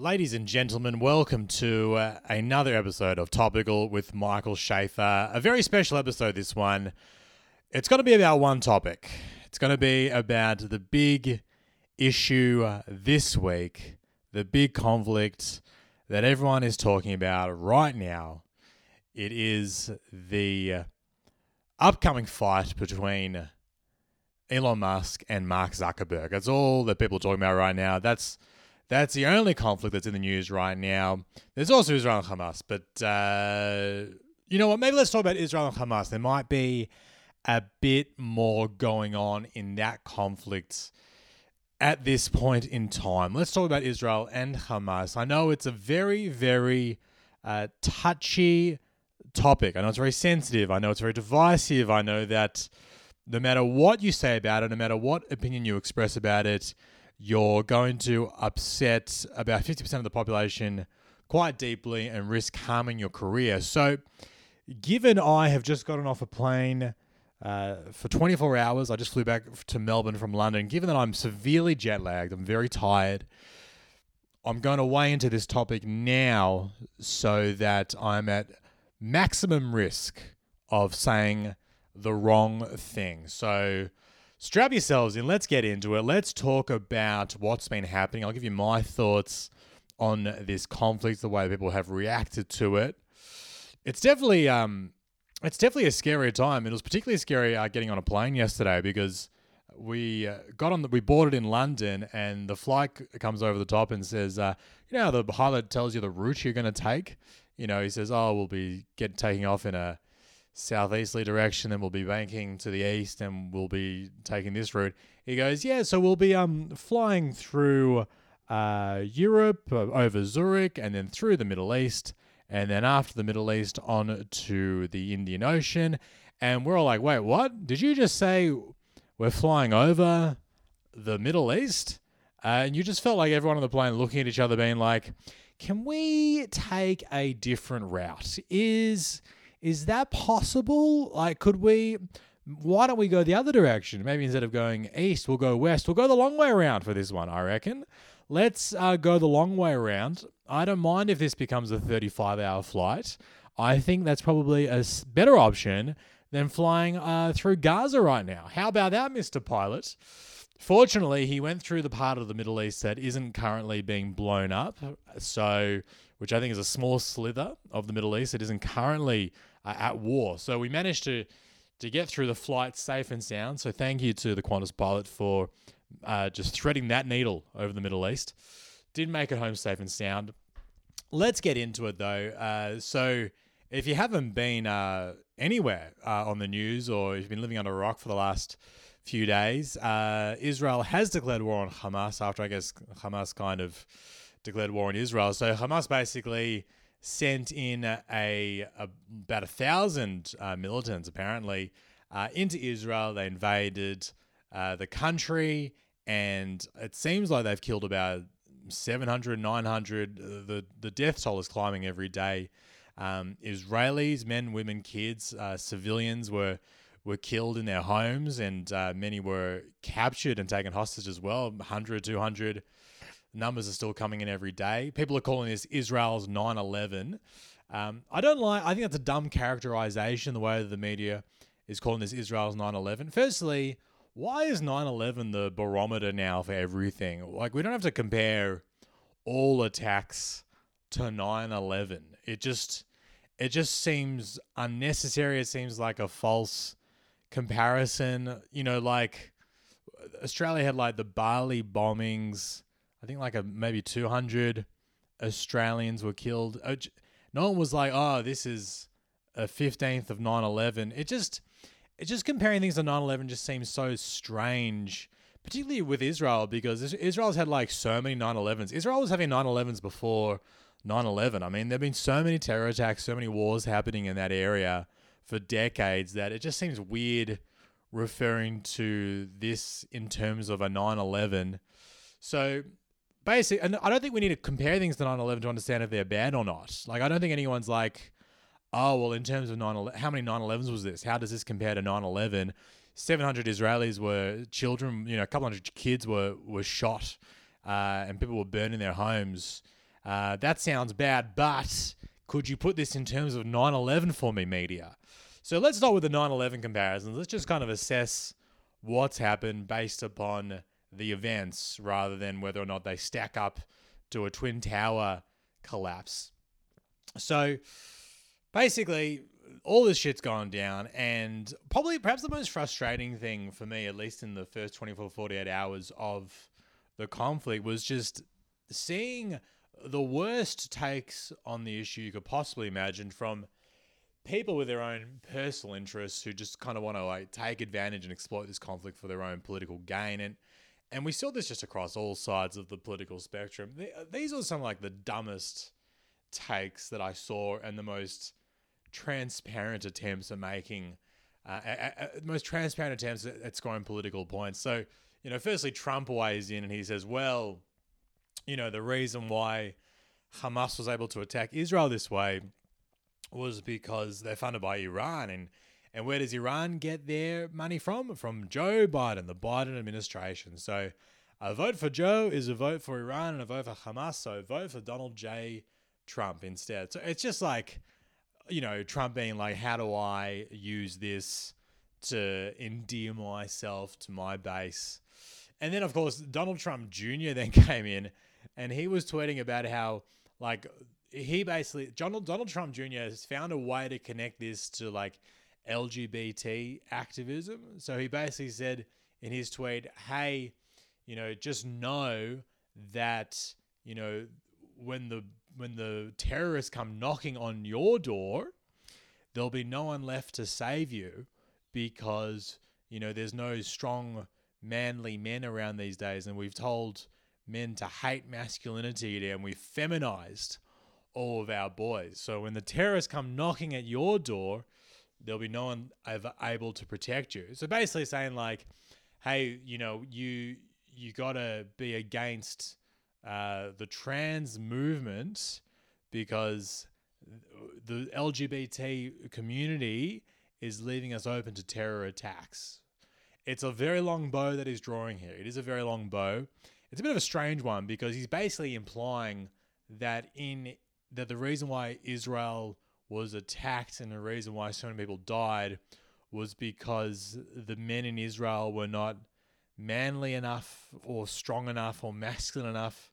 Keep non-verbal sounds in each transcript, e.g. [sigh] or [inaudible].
Ladies and gentlemen, welcome to uh, another episode of Topical with Michael Shafar. A very special episode, this one. It's going to be about one topic. It's going to be about the big issue uh, this week, the big conflict that everyone is talking about right now. It is the uh, upcoming fight between Elon Musk and Mark Zuckerberg. That's all that people are talking about right now. That's that's the only conflict that's in the news right now. There's also Israel and Hamas, but uh, you know what? Maybe let's talk about Israel and Hamas. There might be a bit more going on in that conflict at this point in time. Let's talk about Israel and Hamas. I know it's a very, very uh, touchy topic. I know it's very sensitive. I know it's very divisive. I know that no matter what you say about it, no matter what opinion you express about it, you're going to upset about 50% of the population quite deeply and risk harming your career. So, given I have just gotten off a plane uh, for 24 hours, I just flew back to Melbourne from London. Given that I'm severely jet lagged, I'm very tired. I'm going to weigh into this topic now so that I'm at maximum risk of saying the wrong thing. So, strap yourselves in. Let's get into it. Let's talk about what's been happening. I'll give you my thoughts on this conflict, the way people have reacted to it. It's definitely um, it's definitely a scary time. It was particularly scary uh, getting on a plane yesterday because we uh, got on the we boarded in London and the flight comes over the top and says, uh, you know, the pilot tells you the route you're going to take. You know, he says, oh, we'll be get taking off in a southeasterly direction, then we'll be banking to the east, and we'll be taking this route. He goes, yeah, so we'll be um flying through uh, Europe uh, over Zurich, and then through the Middle East, and then after the Middle East on to the Indian Ocean. And we're all like, wait, what? Did you just say we're flying over the Middle East? Uh, and you just felt like everyone on the plane looking at each other, being like, can we take a different route? Is is that possible? Like, could we? Why don't we go the other direction? Maybe instead of going east, we'll go west. We'll go the long way around for this one, I reckon. Let's uh, go the long way around. I don't mind if this becomes a 35 hour flight. I think that's probably a better option than flying uh, through Gaza right now. How about that, Mr. Pilot? Fortunately, he went through the part of the Middle East that isn't currently being blown up. So, which I think is a small slither of the Middle East that isn't currently uh, at war. So we managed to to get through the flight safe and sound. So thank you to the Qantas pilot for uh, just threading that needle over the Middle East. Did make it home safe and sound. Let's get into it though. Uh, so if you haven't been uh, anywhere uh, on the news or you've been living under a rock for the last few days, uh, Israel has declared war on Hamas after I guess Hamas kind of declared war on Israel. So Hamas basically sent in a, a about a thousand uh, militants apparently uh, into Israel. They invaded uh, the country, and it seems like they've killed about 700, 900. The the death toll is climbing every day. Um, Israelis, men, women, kids, uh, civilians were were killed in their homes, and uh, many were captured and taken hostage as well. 100, 200 numbers are still coming in every day. People are calling this Israel's 9 11. Um, I don't like, I think that's a dumb characterization, the way that the media is calling this Israel's 9 11. Firstly, why is 9 11 the barometer now for everything? Like, we don't have to compare all attacks to 9 11. It just. It just seems unnecessary. It seems like a false comparison. You know, like Australia had like the Bali bombings I think like a maybe 200 Australians were killed. Uh, no one was like, "Oh, this is a 15th of 9/11." It just it just comparing things to 9/11 just seems so strange, particularly with Israel because Israel's had like so many 9/11s. Israel was having 9/11s before 9/11. I mean, there've been so many terror attacks, so many wars happening in that area for decades that it just seems weird referring to this in terms of a 9/11. So basically, and I don't think we need to compare things to 9/11 to understand if they're bad or not. Like, I don't think anyone's like, oh, well, in terms of 9/11, how many 9/11s was this? How does this compare to 9/11? 700 Israelis were children, you know, a couple hundred kids were were shot, uh, and people were burned in their homes. Uh, that sounds bad, but could you put this in terms of 9 11 for me, media? So let's start with the 9 11 comparisons. Let's just kind of assess what's happened based upon the events rather than whether or not they stack up to a Twin Tower collapse. So basically, all this shit's gone down, and probably perhaps the most frustrating thing for me, at least in the first 24, 48 hours of the conflict, was just seeing the worst takes on the issue you could possibly imagine from people with their own personal interests who just kind of want to like take advantage and exploit this conflict for their own political gain and and we saw this just across all sides of the political spectrum these are some like the dumbest takes that i saw and the most transparent attempts at making uh, uh, most transparent attempts at, at scoring political points so you know firstly trump weighs in and he says well you know the reason why hamas was able to attack israel this way was because they're funded by Iran. And, and where does Iran get their money from? From Joe Biden, the Biden administration. So a vote for Joe is a vote for Iran and a vote for Hamas. So vote for Donald J. Trump instead. So it's just like, you know, Trump being like, how do I use this to endear myself to my base? And then, of course, Donald Trump Jr. [laughs] then came in and he was tweeting about how, like, he basically Donald Donald Trump Jr. has found a way to connect this to like LGBT activism. So he basically said in his tweet, "Hey, you know, just know that you know when the when the terrorists come knocking on your door, there'll be no one left to save you because you know there's no strong manly men around these days, and we've told." Men to hate masculinity and we've feminized all of our boys. So when the terrorists come knocking at your door, there'll be no one ever able to protect you. So basically saying like, hey, you know, you you gotta be against uh, the trans movement because the LGBT community is leaving us open to terror attacks. It's a very long bow that he's drawing here. It is a very long bow. It's a bit of a strange one because he's basically implying that in that the reason why Israel was attacked and the reason why so many people died was because the men in Israel were not manly enough or strong enough or masculine enough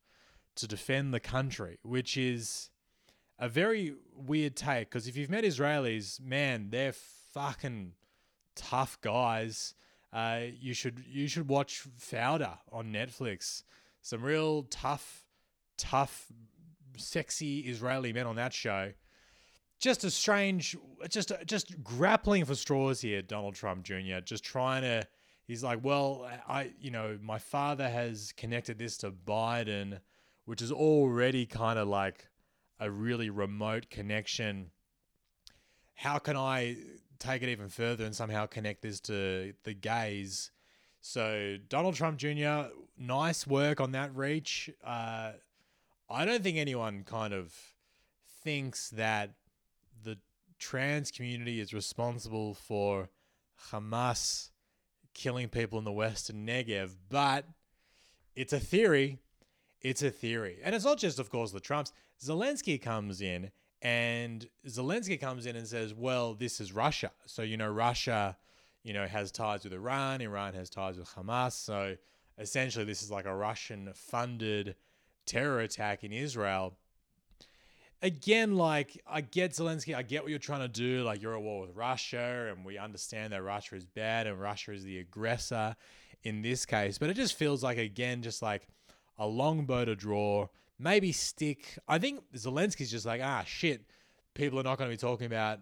to defend the country, which is a very weird take because if you've met Israelis, man, they're fucking tough guys. Uh, you should you should watch Fauda on Netflix. Some real tough, tough sexy Israeli men on that show. Just a strange, just just grappling for straws here, Donald Trump Jr. Just trying to. He's like, well, I, you know, my father has connected this to Biden, which is already kind of like a really remote connection. How can I take it even further and somehow connect this to the gays? So Donald Trump Jr., nice work on that reach. Uh, I don't think anyone kind of thinks that trans community is responsible for Hamas killing people in the Western Negev, but it's a theory. It's a theory. And it's not just, of course, the Trumps. Zelensky comes in and Zelensky comes in and says, well, this is Russia. So, you know, Russia, you know, has ties with Iran. Iran has ties with Hamas. So essentially, this is like a Russian funded terror attack in Israel. Again, like, I get Zelensky, I get what you're trying to do. Like, you're at war with Russia, and we understand that Russia is bad and Russia is the aggressor in this case. But it just feels like, again, just like a long bow to draw, maybe stick. I think Zelensky's just like, ah, shit, people are not going to be talking about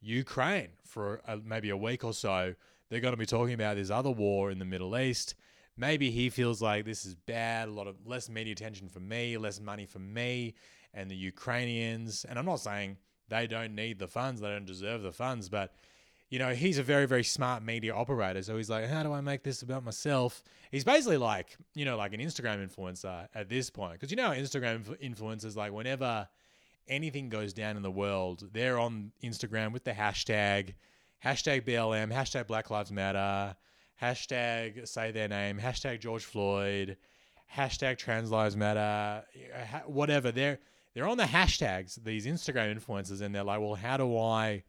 Ukraine for a, maybe a week or so. They're going to be talking about this other war in the Middle East maybe he feels like this is bad, a lot of less media attention for me, less money for me and the Ukrainians. And I'm not saying they don't need the funds, they don't deserve the funds, but you know, he's a very, very smart media operator. So he's like, how do I make this about myself? He's basically like, you know, like an Instagram influencer at this point. Because you know, Instagram influencers, like, whenever anything goes down in the world, they're on Instagram with the hashtag, hashtag BLM, hashtag Black Lives Matter, hashtag say their name, hashtag George Floyd, hashtag trans lives matter, whatever. They're they're on the hashtags, these Instagram influencers, and they're like, well, how do I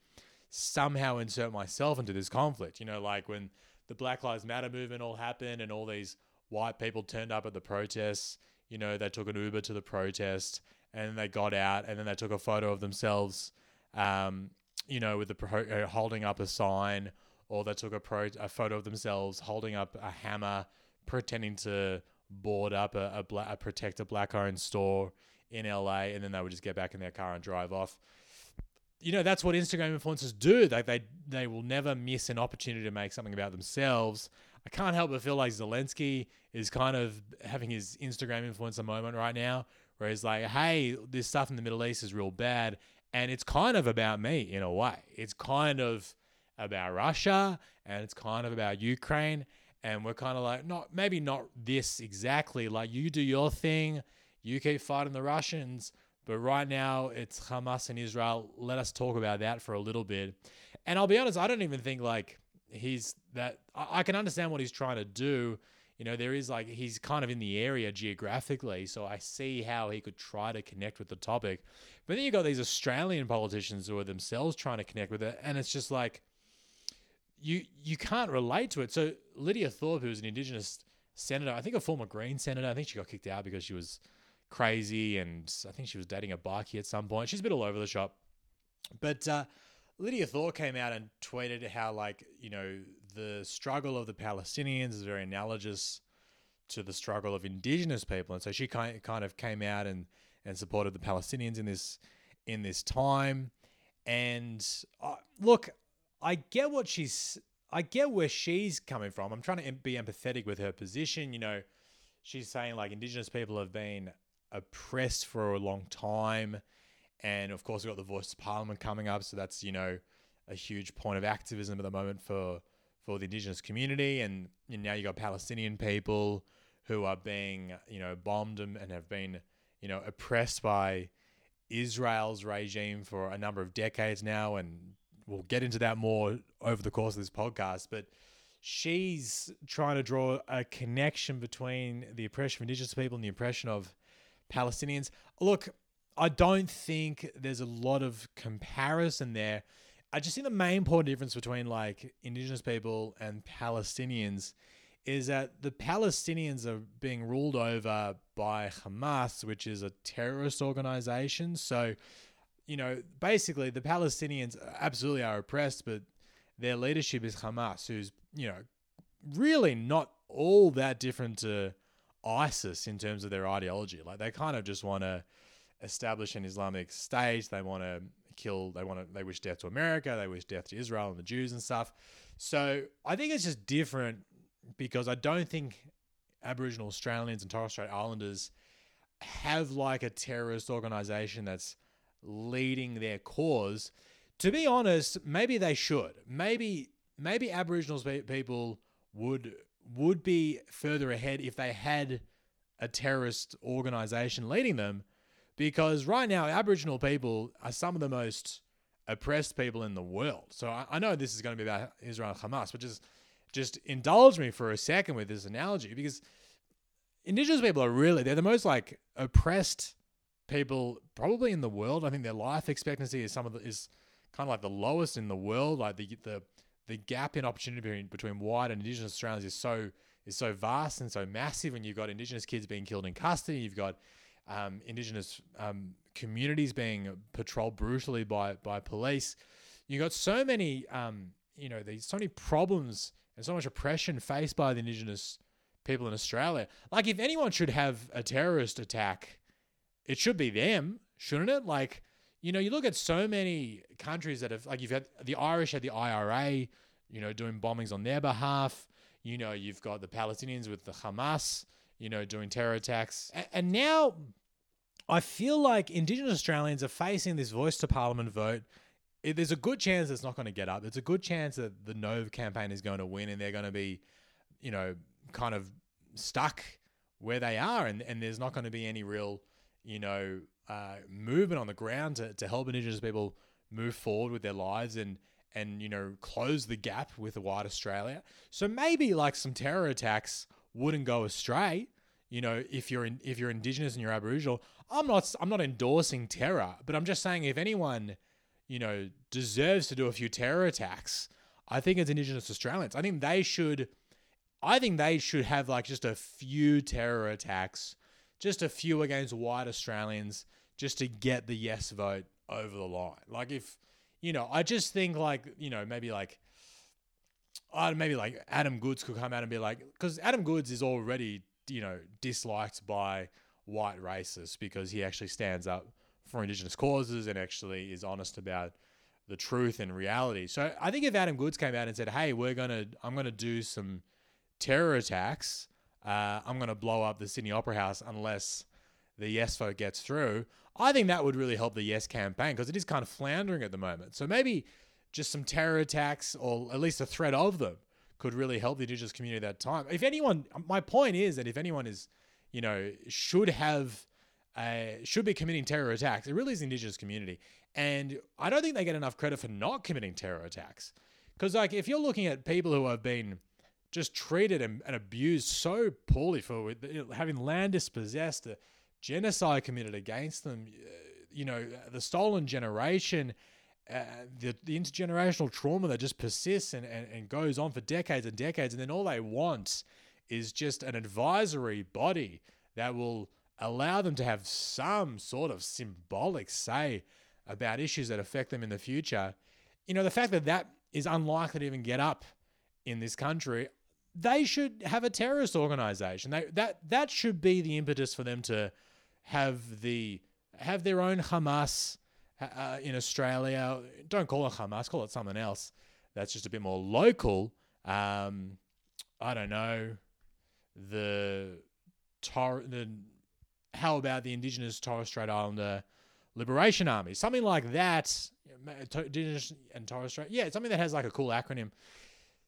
somehow insert myself into this conflict? You know, like when the Black Lives Matter movement all happened and all these white people turned up at the protests, you know, they took an Uber to the protest and they got out and then they took a photo of themselves, um, you know, with the pro- uh, holding up a sign or they took a, pro- a photo of themselves holding up a hammer, pretending to board up a, a, bla- a protect a black owned store in LA, and then they would just get back in their car and drive off. You know, that's what Instagram influencers do. Like they they will never miss an opportunity to make something about themselves. I can't help but feel like Zelensky is kind of having his Instagram influencer moment right now, where he's like, "Hey, this stuff in the Middle East is real bad," and it's kind of about me in a way. It's kind of about Russia and it's kind of about Ukraine, and we're kind of like, not maybe not this exactly. Like you do your thing, keep fighting the Russians. But right now, it's Hamas and Israel. Let us talk about that for a little bit. And I'll be honest, I don't even think like he's that. I, I can understand what he's trying to do. You know, there is like he's kind of in the area geographically, so I see how he could try to connect with the topic. But then you got these Australian politicians who are themselves trying to connect with it, and it's just like you you can't relate to it. So Lydia Thorpe, who's an Indigenous senator, I think a former Green senator, I think she got kicked out because she was crazy, and I think she was dating a bikie at some point. She's a bit all over the shop. But uh, Lydia Thorpe came out and tweeted how, like, you know, the struggle of the Palestinians is very analogous to the struggle of indigenous people, and so she kind kind of came out and and supported the Palestinians in this in this time. And uh, look, I get what she's I get where she's coming from. I'm trying to be empathetic with her position. You know, she's saying like indigenous people have been oppressed for a long time. And of course, we've got the Voice of Parliament coming up. So that's, you know, a huge point of activism at the moment for, for the indigenous community. And, and now you've got Palestinian people who are being, you know, bombed and, and have been, you know, oppressed by Israel's regime for a number of decades now. And we'll get into that more over the course of this podcast. But she's trying to draw a connection between the oppression of indigenous people and the oppression of Palestinians. Look, I don't think there's a lot of comparison there. I just think the main important difference between like indigenous people and Palestinians is that the Palestinians are being ruled over by Hamas, which is a terrorist organization. So, you know, basically the Palestinians absolutely are oppressed, but their leadership is Hamas, who's, you know, really not all that different to ISIS in terms of their ideology. Like they kind of just want to establish an Islamic state. They want to kill. They want to. They wish death to America. They wish death to Israel and the Jews and stuff. So I think it's just different because I don't think Aboriginal Australians and Torres Strait Islanders have like a terrorist organization that's leading their cause. To be honest, maybe they should. Maybe maybe Aboriginal people would would be further ahead if they had a terrorist organization leading them because right now aboriginal people are some of the most oppressed people in the world. So i, I know this is going to be about israel and hamas but just just indulge me for a second with this analogy because indigenous people are really they're the most like oppressed people probably in the world. I think their life expectancy is some of the is kind of like the lowest in the world like the the the gap in opportunity between, white and indigenous Australians is so is so vast and so massive. And you've got indigenous kids being killed in custody. You've got um, indigenous um, communities being patrolled brutally by by police. You've got so many um, you know these so many problems and so much oppression faced by the indigenous people in Australia. Like if anyone should have a terrorist attack, it should be them, shouldn't it? Like you know, you look at so many countries that have, like, you've had the Irish had the IRA, you know, doing bombings on their behalf. You know, you've got the Palestinians with the Hamas, you know, doing terror attacks. And, and now I feel like Indigenous Australians are facing this voice to Parliament vote. It, there's a good chance it's not going to get up. There's a good chance that the No campaign is going to win and they're going to be, you know, kind of stuck where they are. And, and there's not going to be any real, you know, uh, movement on the ground to, to help Indigenous people move forward with their lives and and you know close the gap with the white Australia. So maybe like some terror attacks wouldn't go astray. you know, if you're in, if you're indigenous and you're Aboriginal, I'm not I'm not endorsing terror, but I'm just saying if anyone, you know, deserves to do a few terror attacks, I think it's Indigenous Australians. I think they should, I think they should have like just a few terror attacks, just a few against white Australians, just to get the yes vote over the line. Like if, you know, I just think like you know maybe like. Uh, maybe like Adam Goodes could come out and be like, because Adam Goodes is already you know, disliked by white racists because he actually stands up for indigenous causes and actually is honest about the truth and reality. So I think if Adam Goodes came out and said, "Hey, we're gonna, I'm gonna do some terror attacks. Uh, I'm gonna blow up the Sydney Opera House unless the Yes vote gets through," I think that would really help the Yes campaign because it is kind of floundering at the moment. So maybe just some terror attacks or at least a threat of them could really help the indigenous community at that time. If anyone, my point is that if anyone is, you know, should have, uh, should be committing terror attacks, it really is the indigenous community. And I don't think they get enough credit for not committing terror attacks. Because, like, if you're looking at people who have been just treated and, and abused so poorly for you know, having land dispossessed, a genocide committed against them, uh, you know, the stolen generation, uh, the, the intergenerational trauma that just persists and, and, and goes on for decades and decades. And then all they want is just an advisory body that will allow them to have some sort of symbolic say about issues that affect them in the future. You know, the fact that that is unlikely to even get up in this country, they should have a terrorist organization. They, that that should be the impetus for them to have the have their own Hamas uh, in Australia. Don't call it Hamas, call it something else that's just a bit more local. Um, I don't know the Tor- the how about the Indigenous Torres Strait Islander Liberation Army, something like that. Indigenous and Torres Strait, yeah, something that has like a cool acronym,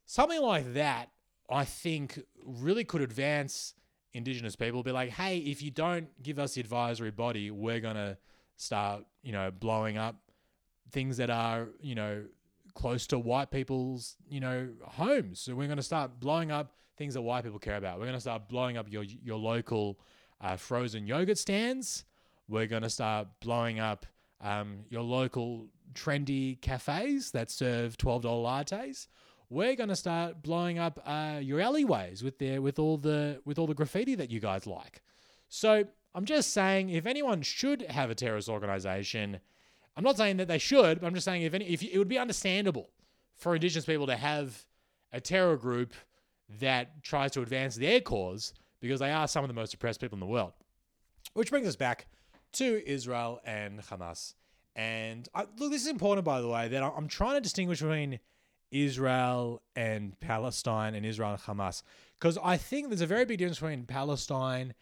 something like that. I think really could advance Indigenous people. Be like, hey, if you don't give us the advisory body, we're gonna start, you know, blowing up things that are, you know, close to white people's, you know, homes. So we're going to start blowing up things that white people care about. We're going to start blowing up your your local uh, frozen yogurt stands. We're going to start blowing up um, your local trendy cafes that serve twelve dollar lattes. We're going to start blowing up uh, your alleyways with their with all the with all the graffiti that you guys like. So I'm just saying, if anyone should have a terrorist organization, I'm not saying that they should, but I'm just saying if any, if it would be understandable for Indigenous people to have a terror group that tries to advance their cause because they are some of the most oppressed people in the world. Which brings us back to Israel and Hamas. And I, look, this is important, by the way, that I'm trying to distinguish between Israel and Palestine and Israel and Hamas because I think there's a very big difference between Palestine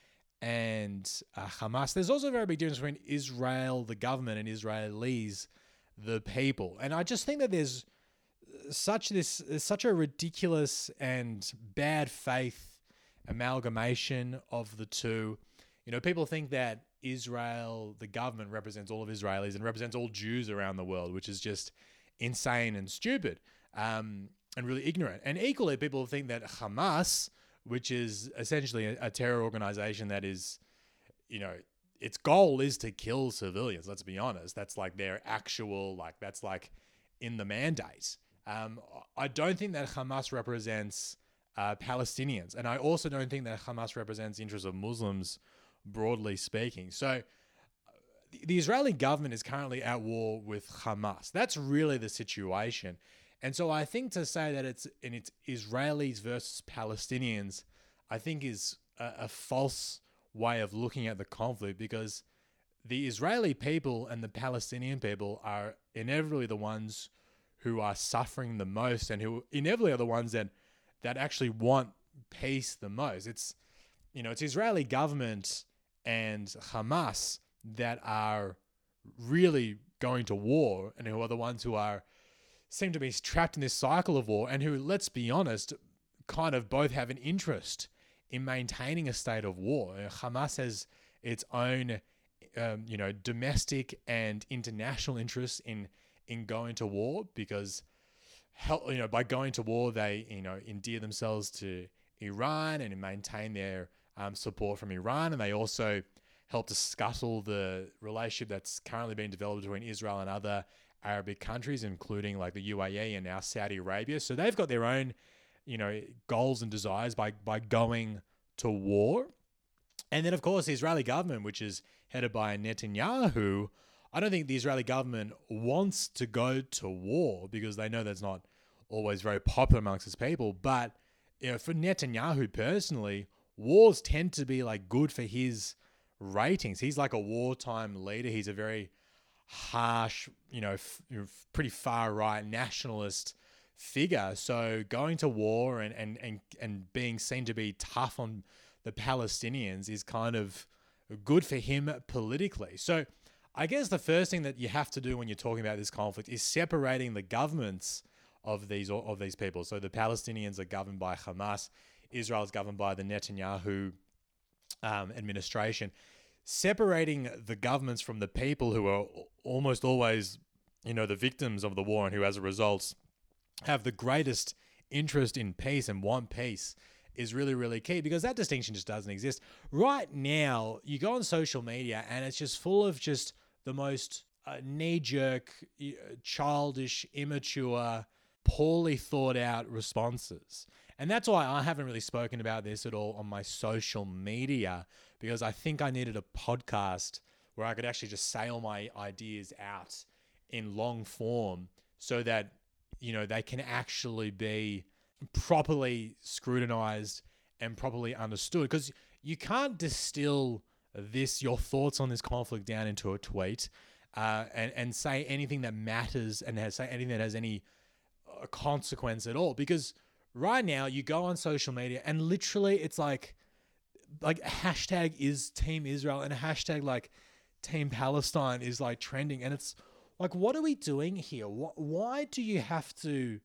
and uh, Hamas. There's also a very big difference between Israel, the government, and Israelis, the people. And I just think that there's such this such a ridiculous and bad faith amalgamation of the two. You know, people think that Israel, the government, represents all of Israelis and represents all Jews around the world, which is just insane and stupid um, and really ignorant. And equally, people think that Hamas which is essentially a, a terror organization that is, you know, its goal is to kill civilians. Let's be honest. That's like their actual, like, that's like in the mandate. Um, I don't think that Hamas represents uh, Palestinians. And I also don't think that Hamas represents the interests of Muslims, broadly speaking. So the Israeli government is currently at war with Hamas. That's really the situation. And so I think to say that it's and it's Israelis versus Palestinians, I think is a, a false way of looking at the conflict because the Israeli people and the Palestinian people are inevitably the ones who are suffering the most and who inevitably are the ones that that actually want peace the most. It's you know, it's Israeli government and Hamas that are really going to war and who are the ones who are seem to be trapped in this cycle of war and who, let's be honest, kind of both have an interest in maintaining a state of war. Hamas has its own, um, you know, domestic and international interests in in going to war because, you know, by going to war, they you know endear themselves to Iran and maintain their um, support from Iran, and they also help to scuttle the relationship that's currently being developed between Israel and other Arabic countries, including like the UAE and now Saudi Arabia. So they've got their own, you know, goals and desires by by going to war. And then, of course, the Israeli government, which is headed by Netanyahu, I don't think the Israeli government wants to go to war because they know that's not always very popular amongst its people. But you know, for Netanyahu personally, wars tend to be like good for his ratings. He's like a wartime leader. He's a very harsh, you know, f- pretty far right nationalist figure. So going to war and, and, and, and being seen to be tough on the Palestinians is kind of good for him politically. So I guess the first thing that you have to do when you're talking about this conflict is separating the governments of these of these people. So the Palestinians are governed by Hamas, Israel is governed by the Netanyahu um, administration. Separating the governments from the people who are almost always, you know, the victims of the war and who, as a result, have the greatest interest in peace and want peace is really, really key because that distinction just doesn't exist. Right now, you go on social media and it's just full of just the most uh, knee jerk, childish, immature, poorly thought out responses. And that's why I haven't really spoken about this at all on my social media because I think I needed a podcast where I could actually just say all my ideas out in long form so that, you know, they can actually be properly scrutinized and properly understood. Because you can't distill this your thoughts on this conflict down into a tweet uh, and and say anything that matters and has, say anything that has any uh, consequence at all. Because right now you go on social media and literally it's like like hashtag is team Israel and hashtag like team Palestine is like trending and it's like what are we doing here why do you have to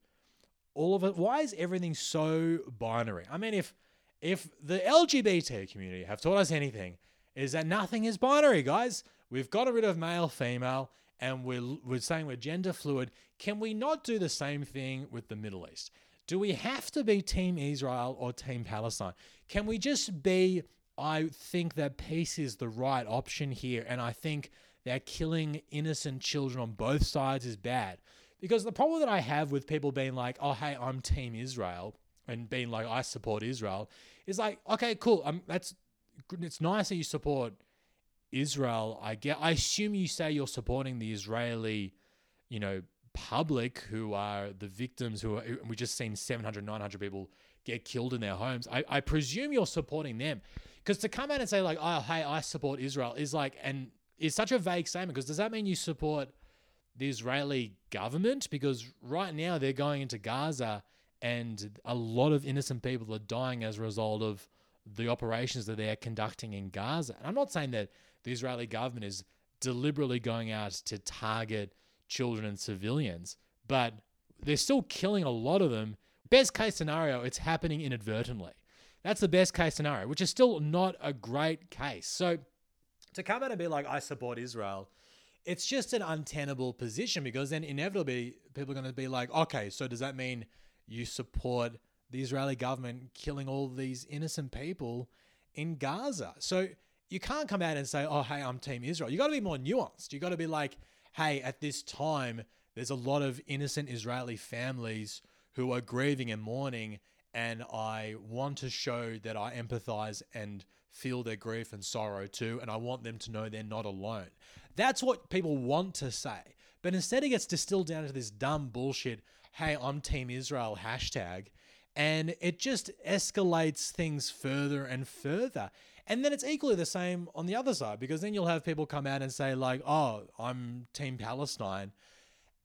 all of it. Why is everything so binary? I mean, if if the LGBT community have taught us anything, is that nothing is binary, guys. We've got rid of male, female, and we're we're saying we're gender fluid. Can we not do the same thing with the Middle East? Do we have to be Team Israel or Team Palestine? Can we just be? I think that peace is the right option here, and I think that killing innocent children on both sides is bad. Because the problem that I have with people being like, oh, hey, I'm Team Israel and being like, I support Israel is like, okay, cool. Um, that's it's nice that you support Israel. I get. I assume you say you're supporting the Israeli, you know, public who are the victims who are. We just seen 700, 900 people get killed in their homes. I, I presume you're supporting them, because to come out and say like, oh, hey, I support Israel is like, and is such a vague statement. Because does that mean you support? the Israeli government because right now they're going into Gaza and a lot of innocent people are dying as a result of the operations that they're conducting in Gaza. And I'm not saying that the Israeli government is deliberately going out to target children and civilians, but they're still killing a lot of them. Best case scenario, it's happening inadvertently. That's the best case scenario, which is still not a great case. So to come out and be like, I support Israel it's just an untenable position because then inevitably people are going to be like, okay, so does that mean you support the Israeli government killing all these innocent people in Gaza? So you can't come out and say, oh, hey, I'm Team Israel. You got to be more nuanced. You got to be like, hey, at this time, there's a lot of innocent Israeli families who are grieving and mourning, and I want to show that I empathize and feel their grief and sorrow too, and I want them to know they're not alone. That's what people want to say. But instead, it gets distilled down to this dumb bullshit, hey, I'm Team Israel hashtag. And it just escalates things further and further. And then it's equally the same on the other side because then you'll have people come out and say, like, oh, I'm Team Palestine.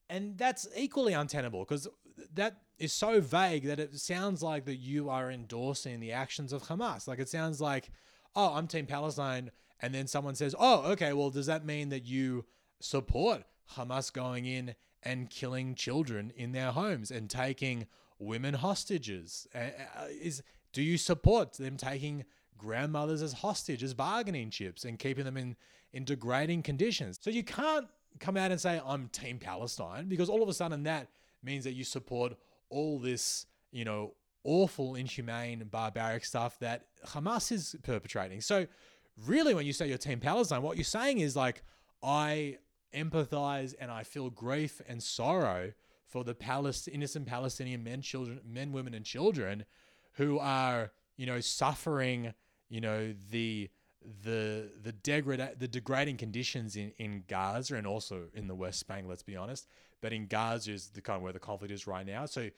And that's equally untenable because that is so vague that it sounds like that you are endorsing the actions of Hamas. Like it sounds like, oh, I'm Team Palestine and then someone says, "Oh, okay, well, does that mean that you support Hamas going in and killing children in their homes and taking women hostages? Is do you support them taking grandmothers as hostage as bargaining chips and keeping them in in degrading conditions?" So you can't come out and say I'm Team Palestine because all of a sudden that means that you support all this, you know, awful, inhumane, barbaric stuff that Hamas is perpetrating. So, really, when you say you're Team Palestine, what you're saying is like, I empathize and I feel grief and sorrow for the innocent Palestinian men, children, men, women, and children who are, you know, suffering, you know, the the the degrad the degrading conditions in, in Gaza and also in the West Bank, let's be honest. But in Gaza is the kind of where the conflict is right now. So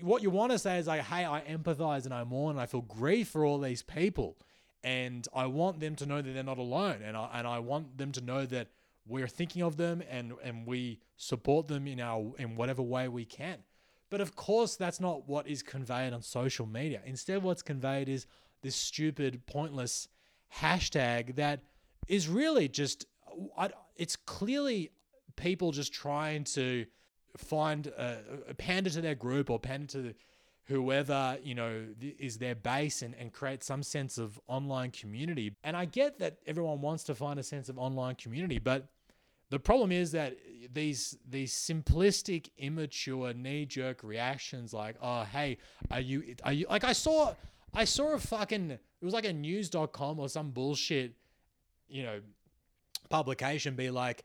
what you want to say is like, hey, I empathize and I mourn and I feel grief for all these people. And I want them to know that they're not alone. And I and I want them to know that we're thinking of them and and we support them in our in whatever way we can. But of course that's not what is conveyed on social media. Instead what's conveyed is this stupid, pointless hashtag that is really just it's clearly people just trying to find a, a pander to their group or pander to whoever you know is their base and, and create some sense of online community. And i get that everyone wants to find a sense of online community but the problem is that these these simplistic immature knee-jerk reactions like oh hey are you are you like i saw I saw a fucking it was like a news.com or some bullshit, you know, publication be like,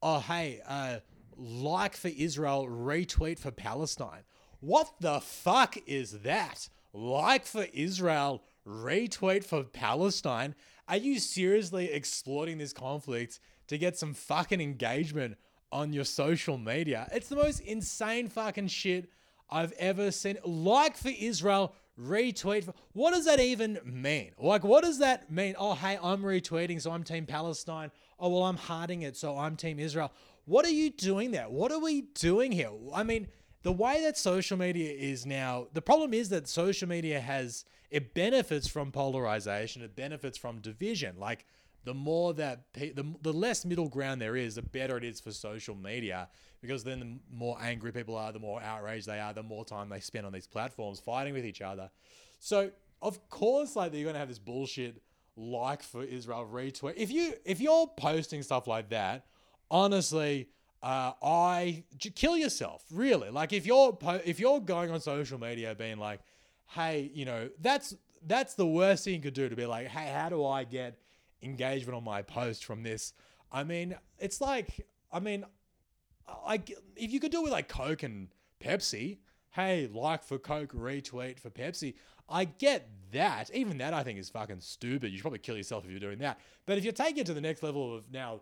"Oh, hey, uh like for Israel, retweet for Palestine." What the fuck is that? Like for Israel, retweet for Palestine? Are you seriously exploiting this conflict to get some fucking engagement on your social media? It's the most insane fucking shit I've ever seen. Like for Israel, retweet. What does that even mean? Like, what does that mean? Oh, hey, I'm retweeting, so I'm Team Palestine. Oh, well, I'm hearting it, so I'm Team Israel. What are you doing there? What are we doing here? I mean, the way that social media is now, the problem is that social media has, it benefits from polarization, it benefits from division. Like, the more that the, the less middle ground there is, the better it is for social media because then the more angry people are, the more outraged they are, the more time they spend on these platforms fighting with each other. So of course, like you're gonna have this bullshit like for Israel retweet. If you if you're posting stuff like that, honestly, uh, I kill yourself. Really, like if you're if you're going on social media being like, hey, you know, that's that's the worst thing you could do to be like, hey, how do I get engagement on my post from this. I mean, it's like, I mean, I if you could do it with like Coke and Pepsi, hey, like for Coke, retweet for Pepsi. I get that. Even that I think is fucking stupid. You should probably kill yourself if you're doing that. But if you take it to the next level of now,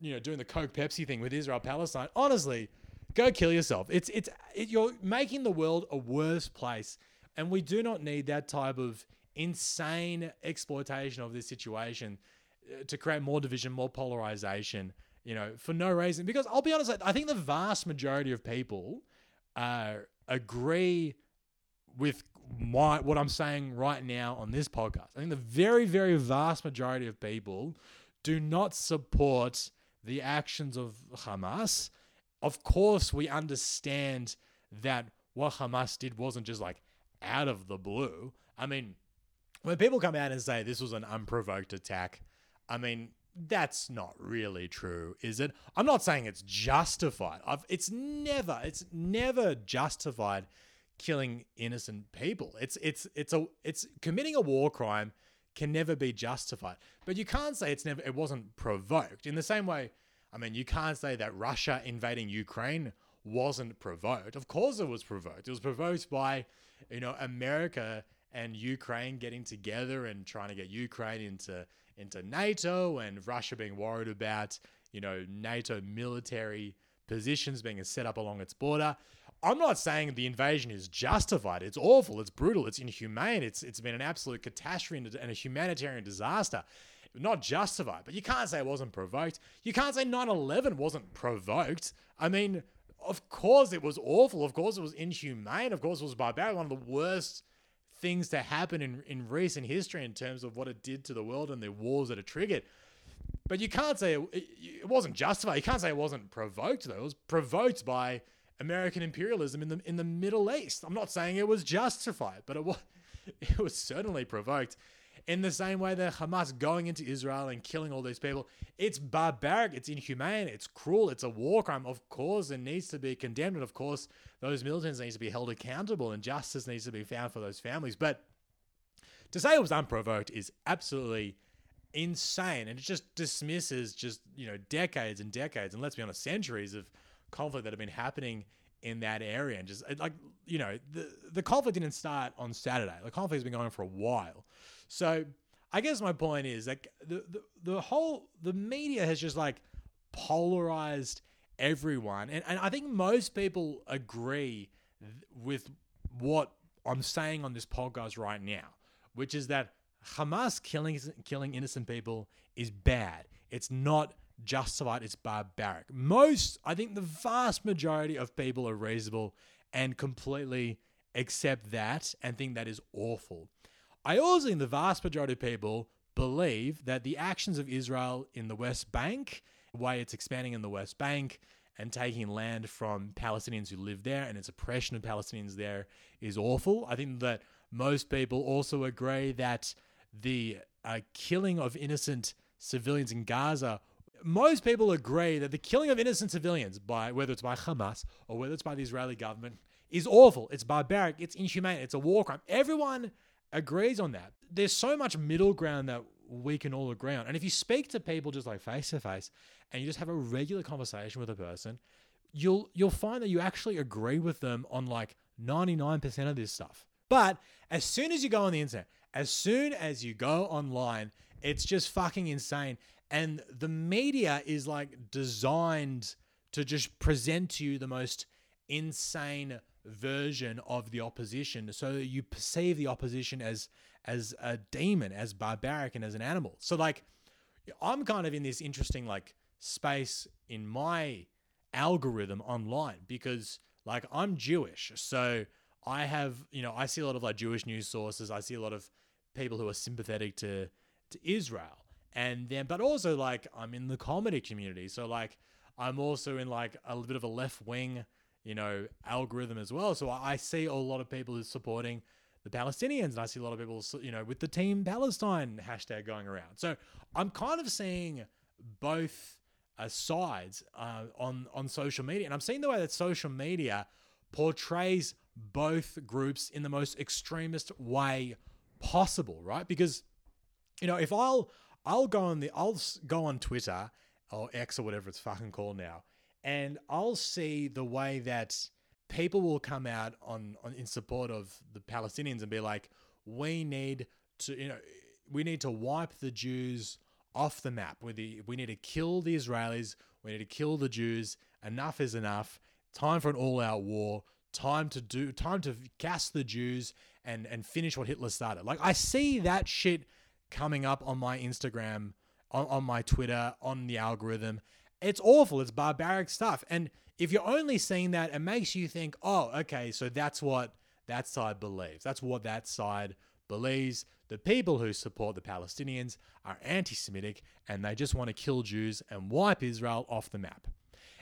you know, doing the Coke Pepsi thing with Israel Palestine, honestly, go kill yourself. It's it's it, you're making the world a worse place, and we do not need that type of insane exploitation of this situation uh, to create more division, more polarization, you know, for no reason. Because I'll be honest, I think the vast majority of people uh, agree with my what I'm saying right now on this podcast. I think the very, very vast majority of people do not support the actions of Hamas. Of course, we understand that what Hamas did wasn't just like out of the blue. I mean, when people come out and say this was an unprovoked attack, I mean, that's not really true, is it? I'm not saying it's justified. I've, it's never, it's never justified killing innocent people. It's it's it's a it's committing a war crime can never be justified. But you can't say it's never it wasn't provoked. In the same way, I mean, you can't say that Russia invading Ukraine wasn't provoked. Of course it was provoked. It was provoked by, you know, America and Ukraine getting together and trying to get Ukraine into into NATO and Russia being worried about, you know, NATO military positions being set up along its border. I'm not saying the invasion is justified. It's awful. It's brutal. It's inhumane. It's it's been an absolute catastrophe and a humanitarian disaster. Not justified, but you can't say it wasn't provoked. You can't say 9/11 wasn't provoked. I mean, of course it was awful. Of course it was inhumane. Of course it was barbaric. One of the worst things to happen in, in recent history in terms of what it did to the world and the wars that it triggered. But you can't say it, it wasn't justified. You can't say it wasn't provoked though. It was provoked by American imperialism in the in the Middle East. I'm not saying it was justified, but it was [laughs] it was certainly provoked. In the same way that Hamas going into Israel and killing all these people, it's barbaric, it's inhumane, it's cruel, it's a war crime. Of course, it needs to be condemned, and of course, those militants need to be held accountable, and justice needs to be found for those families. But to say it was unprovoked is absolutely insane, and it just dismisses just you know decades and decades, and let's be honest, centuries of conflict that have been happening in that area and just like you know the the conflict didn't start on Saturday. The conflict has been going on for a while. So I guess my point is like the the, the whole the media has just like polarized everyone and, and I think most people agree with what I'm saying on this podcast right now, which is that Hamas killing killing innocent people is bad. It's not justified, it's barbaric. Most, I think the vast majority of people are reasonable and completely accept that and think that is awful. I also think the vast majority of people believe that the actions of Israel in the West Bank, way it's expanding in the West Bank and taking land from Palestinians who live there and its oppression of Palestinians there is awful. I think that most people also agree that the uh, killing of innocent civilians in Gaza most people agree that the killing of innocent civilians by whether it's by Hamas or whether it's by the Israeli government is awful. It's barbaric. It's inhumane. It's a war crime. Everyone agrees on that. There's so much middle ground that we can all agree on. And if you speak to people just like face to face and you just have a regular conversation with a person, you'll you'll find that you actually agree with them on like 99% of this stuff. But as soon as you go on the internet, as soon as you go online, it's just fucking insane. And the media is like designed to just present to you the most insane version of the opposition so you perceive the opposition as as a demon as barbaric and as an animal. So like i'm kind of in this interesting like space in my algorithm online because like i'm jewish. So i have you know i see a lot of like jewish news sources. I see a lot of people who are sympathetic to to israel. And then but also like I'm in the comedy community, so like I'm also in like a bit of a left wing, you know, algorithm as well. So I see a lot of people supporting the Palestinians, and I see a lot of people, you know, with the Team Palestine hashtag going around. So I'm kind of seeing both uh, sides uh, on on social media, and I'm seeing the way that social media portrays both groups in the most extremist way possible, right? Because you know, if I'll I'll go on the I'll go on Twitter or X or whatever it's fucking called now, and I'll see the way that people will come out on, on in support of the Palestinians and be like, we need to, you know, we need to wipe the Jews off the map. We, the, we need to kill the Israelis. We need to kill the Jews. Enough is enough. Time for an all-out war. Time to do. Time to gas the Jews and and finish what Hitler started. Like I see that shit coming up on my Instagram, on, on my Twitter, on the algorithm. It's awful. It's barbaric stuff. And if you're only seeing that, it makes you think, oh, okay, so that's what that side believes. That's what that side believes. The people who support the Palestinians are anti Semitic and they just want to kill Jews and wipe Israel off the map.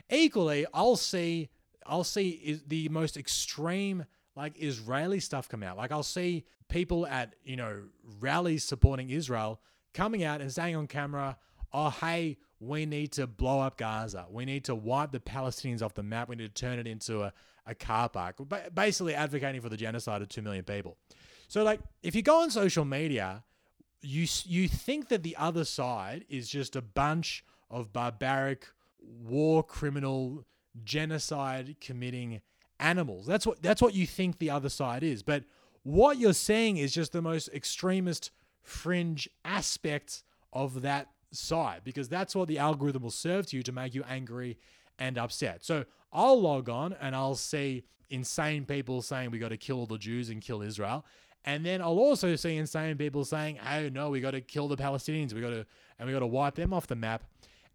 Equally, I'll see I'll see the most extreme like Israeli stuff come out. Like I'll see people at, you know, rallies supporting Israel coming out and saying on camera, oh, hey, we need to blow up Gaza. We need to wipe the Palestinians off the map. We need to turn it into a, a car park. Basically advocating for the genocide of 2 million people. So, like, if you go on social media, you, you think that the other side is just a bunch of barbaric, war criminal, genocide committing animals. That's what that's what you think the other side is. But what you're seeing is just the most extremist fringe aspects of that side because that's what the algorithm will serve to you to make you angry and upset. So I'll log on and I'll see insane people saying we got to kill all the Jews and kill Israel. And then I'll also see insane people saying, "Hey, no, we got to kill the Palestinians. We got to and we got to wipe them off the map."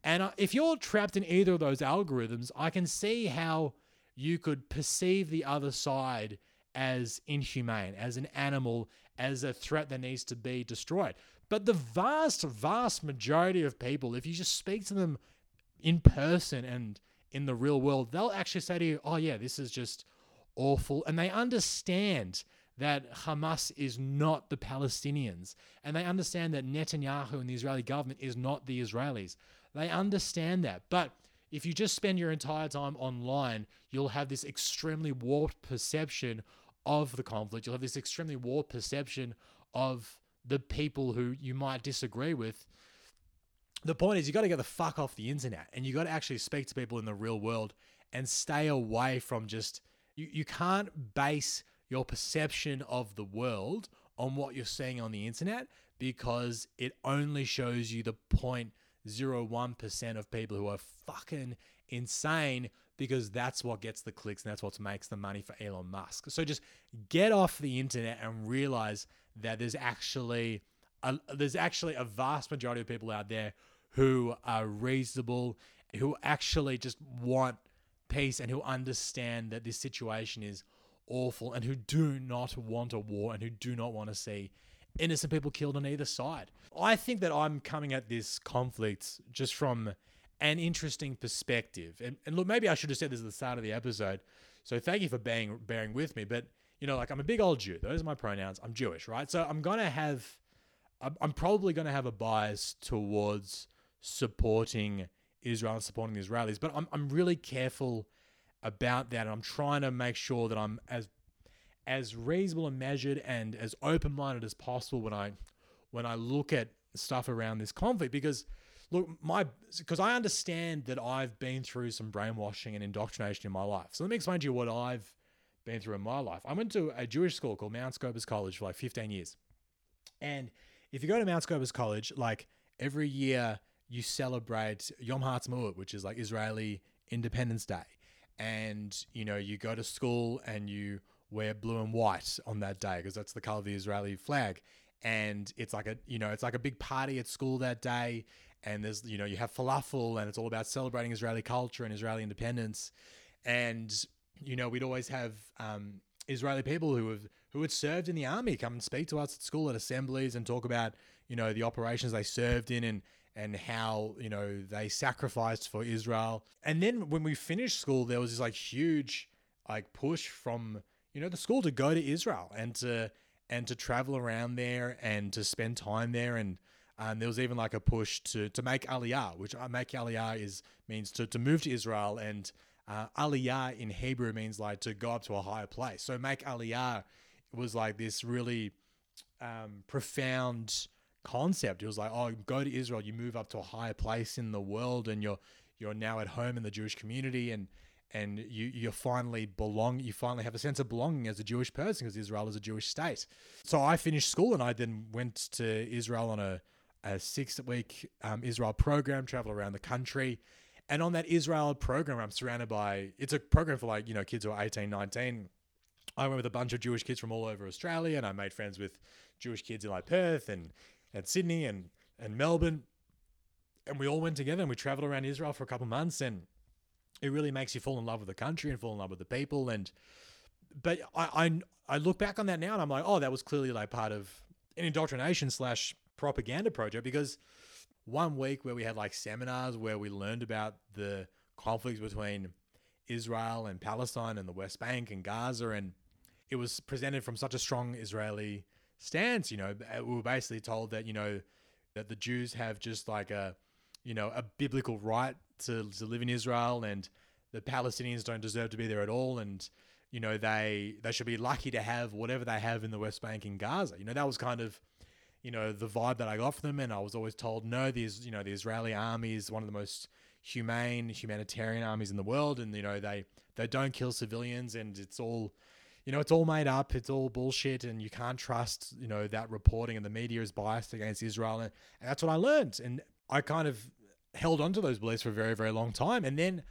And uh, if you're trapped in either of those algorithms, I can see how you could perceive the other side as inhumane, as an animal, as a threat that needs to be destroyed. But the vast, vast majority of people, if you just speak to them in person and in the real world, they'll actually say to you, oh, yeah, this is just awful. And they understand that Hamas is not the Palestinians. And they understand that Netanyahu and the Israeli government is not the Israelis. They understand that. But if you just spend your entire time online, you'll have this extremely warped perception of the conflict. You'll have this extremely warped perception of the people who you might disagree with. The point is, you got to get the fuck off the internet and you got to actually speak to people in the real world and stay away from just. You, you can't base your perception of the world on what you're seeing on the internet because it only shows you the 0.01% of people who are fucking insane because that's what gets the clicks and that's what makes the money for Elon Musk. So just get off the internet and realize that there's actually a, there's actually a vast majority of people out there who are reasonable, who actually just want peace and who understand that this situation is awful and who do not want a war and who do not want to see innocent people killed on either side. I think that I'm coming at this conflict just from an interesting perspective. And, and look, maybe I should have said this at the start of the episode. So thank you for bearing bearing with me. But you know, like I'm a big old Jew. Those are my pronouns. I'm Jewish, right? So I'm gonna have, I'm probably gonna have a bias towards supporting Israel and supporting the Israelis. But I'm I'm really careful about that. And I'm trying to make sure that I'm as as reasonable and measured and as open-minded as possible when I when I look at stuff around this conflict because look my because I understand that I've been through some brainwashing and indoctrination in my life. So let me explain to you what I've been through in my life. I went to a Jewish school called Mount Scopus College for like 15 years. And if you go to Mount Scopus College, like every year you celebrate Yom Ha'atzmaut, which is like Israeli Independence Day and you know you go to school and you wear blue and white on that day because that's the color of the Israeli flag and it's like a you know it's like a big party at school that day and there's you know you have falafel and it's all about celebrating Israeli culture and Israeli independence and you know we'd always have um, Israeli people who have who had served in the army come and speak to us at school at assemblies and talk about you know the operations they served in and and how you know they sacrificed for Israel. And then when we finished school, there was this like huge like push from you know the school to go to Israel and to and to travel around there and to spend time there and and there was even like a push to to make aliyah, which uh, make aliyah is means to to move to Israel and uh, aliyah in Hebrew means like to go up to a higher place. So make aliyah was like this really um, profound concept. It was like, oh, go to Israel, you move up to a higher place in the world, and you're you're now at home in the Jewish community, and and you you finally belong. You finally have a sense of belonging as a Jewish person because Israel is a Jewish state. So I finished school, and I then went to Israel on a a six week um, Israel program, travel around the country. And on that Israel program, I'm surrounded by, it's a program for like, you know, kids who are 18, 19. I went with a bunch of Jewish kids from all over Australia and I made friends with Jewish kids in like Perth and and Sydney and, and Melbourne. And we all went together and we traveled around Israel for a couple months and it really makes you fall in love with the country and fall in love with the people. And but I, I I look back on that now and I'm like, oh, that was clearly like part of an indoctrination slash propaganda project because one week where we had like seminars where we learned about the conflicts between Israel and Palestine and the West Bank and Gaza and it was presented from such a strong Israeli stance. You know, we were basically told that you know that the Jews have just like a you know a biblical right to to live in Israel, and the Palestinians don't deserve to be there at all, and you know they they should be lucky to have whatever they have in the West Bank and Gaza. You know, that was kind of you know the vibe that I got from them, and I was always told no, these you know the Israeli army is one of the most humane humanitarian armies in the world, and you know they they don't kill civilians, and it's all you know, it's all made up, it's all bullshit, and you can't trust, you know, that reporting and the media is biased against Israel. And, and that's what I learned. And I kind of held onto those beliefs for a very, very long time. And then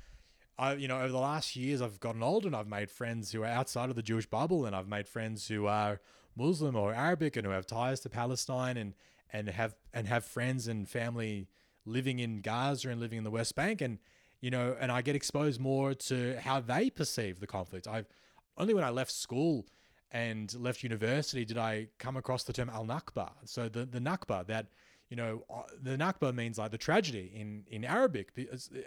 I, you know, over the last years, I've gotten older and I've made friends who are outside of the Jewish bubble, and I've made friends who are Muslim or Arabic and who have ties to Palestine, and and have and have friends and family living in Gaza and living in the West Bank, and you know, and I get exposed more to how they perceive the conflict. I've only when I left school and left university did I come across the term al Nakba. So the the Nakba that you know, uh, the Nakba means like the tragedy in, in Arabic,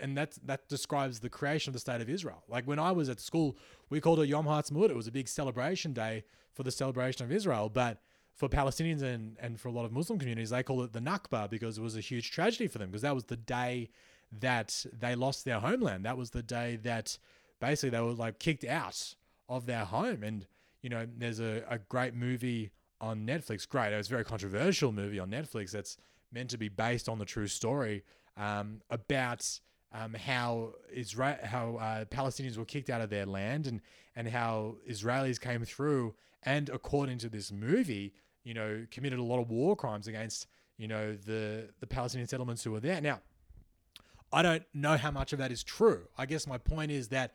and that that describes the creation of the state of Israel. Like when I was at school, we called it Yom Ha'atzmaut. It was a big celebration day for the celebration of Israel, but for Palestinians and, and for a lot of Muslim communities, they call it the Nakba because it was a huge tragedy for them because that was the day that they lost their homeland. That was the day that basically they were like kicked out of their home. And, you know, there's a, a great movie on Netflix. Great. It was a very controversial movie on Netflix that's meant to be based on the true story um, about um, how Israel, how uh, Palestinians were kicked out of their land, and and how Israelis came through, and according to this movie, you know, committed a lot of war crimes against you know the the Palestinian settlements who were there. Now, I don't know how much of that is true. I guess my point is that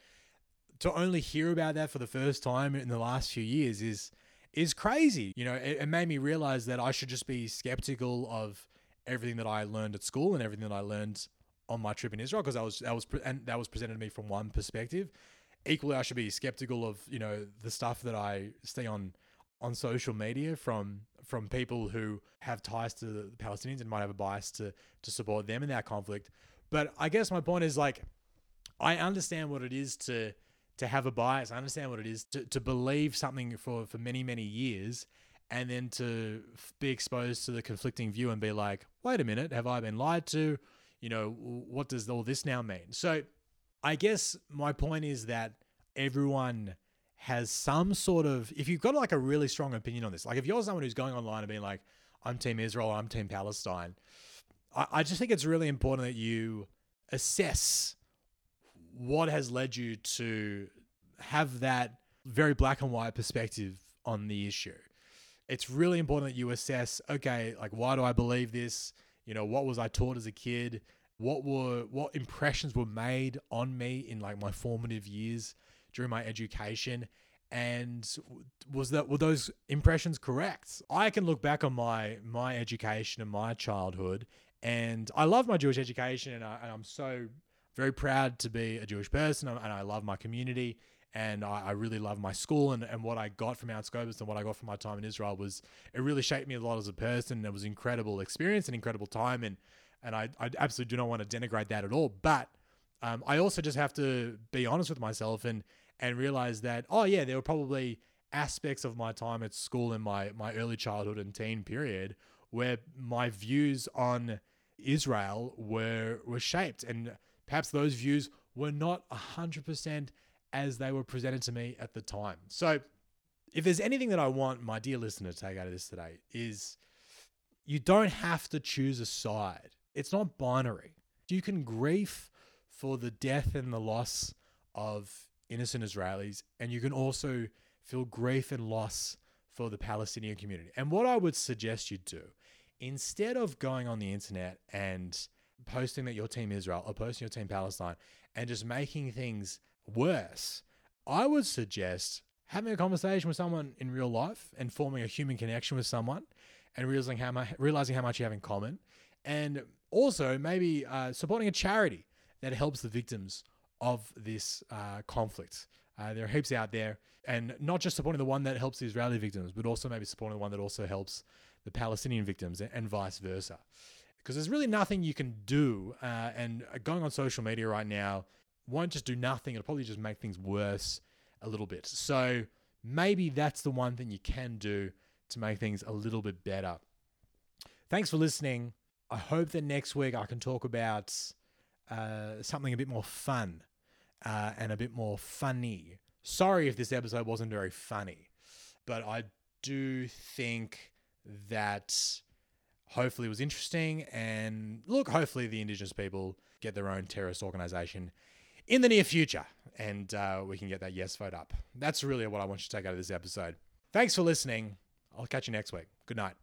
to only hear about that for the first time in the last few years is is crazy. You know, it, it made me realize that I should just be skeptical of everything that I learned at school and everything that I learned on my trip in Israel because that was that was and that was presented to me from one perspective. Equally, I should be skeptical of you know the stuff that I see on on social media from from people who have ties to the Palestinians and might have a bias to to support them in that conflict. But I guess my point is like I understand what it is to to have a bias. I understand what it is to, to believe something for for many many years and then to be exposed to the conflicting view and be like, wait a minute, have I been lied to? You know, what does all this now mean? So I guess my point is that everyone has some sort of, if you've got like a really strong opinion on this, like if you're someone who's going online and being like, I'm Team Israel, I'm Team Palestine, I, I just think it's really important that you assess what has led you to have that very black and white perspective on the issue it's really important that you assess okay like why do i believe this? You know what was i taught as a kid? What were what impressions were made on me in like my formative years during my education? And was that were those impressions correct? I can look back on my my education and my childhood and i love my jewish education and, I, am so very proud to be a jewish person and i love my community and I, I, really love my school and, and what I got from Mount Scopus and what I got from my time in Israel was it really shaped me a lot as a person. It was incredible experience and incredible time and and I, I absolutely do not want to denigrate that at all. But um, I also just have to be honest with myself and and realize that oh yeah, there were probably aspects of my time at school in my my early childhood and teen period where my views on Israel were were shaped and perhaps those views were not hundred percent as they were presented to me at the time. So, if there's anything that I want my dear listener to take out of this today, is you don't have to choose a side. It's not binary. You can grieve for the death and the loss of innocent Israelis, and you can also feel grief and loss for the Palestinian community. And what I would suggest you do, instead of going on the internet and posting that your team Israel or posting your team Palestine and just making things worse, I would suggest having a conversation with someone in real life and forming a human connection with someone and realizing how much realizing how much you have in common and also maybe uh, supporting a charity that helps the victims of this uh, conflict. Uh, there are heaps out there, and not just supporting the one that helps the Israeli victims, but also maybe supporting the one that also helps the Palestinian victims, and vice versa. Because there's really nothing you can do, uh, and going on social media right now won't just do nothing. It'll probably just make things worse a little bit. So maybe that's the one thing you can do to make things a little bit better. Thanks for listening. I hope that next week I can talk about uh, something a bit more fun uh, and a bit more funny. Sorry if this episode wasn't very funny, but I do think that hopefully it was interesting. And look, hopefully the Indigenous people get their own terrorist organization in the near future. And uh, we can get that yes vote up. That's really what I want you to take out of this episode. Thanks for listening. I'll catch you next week. Good night.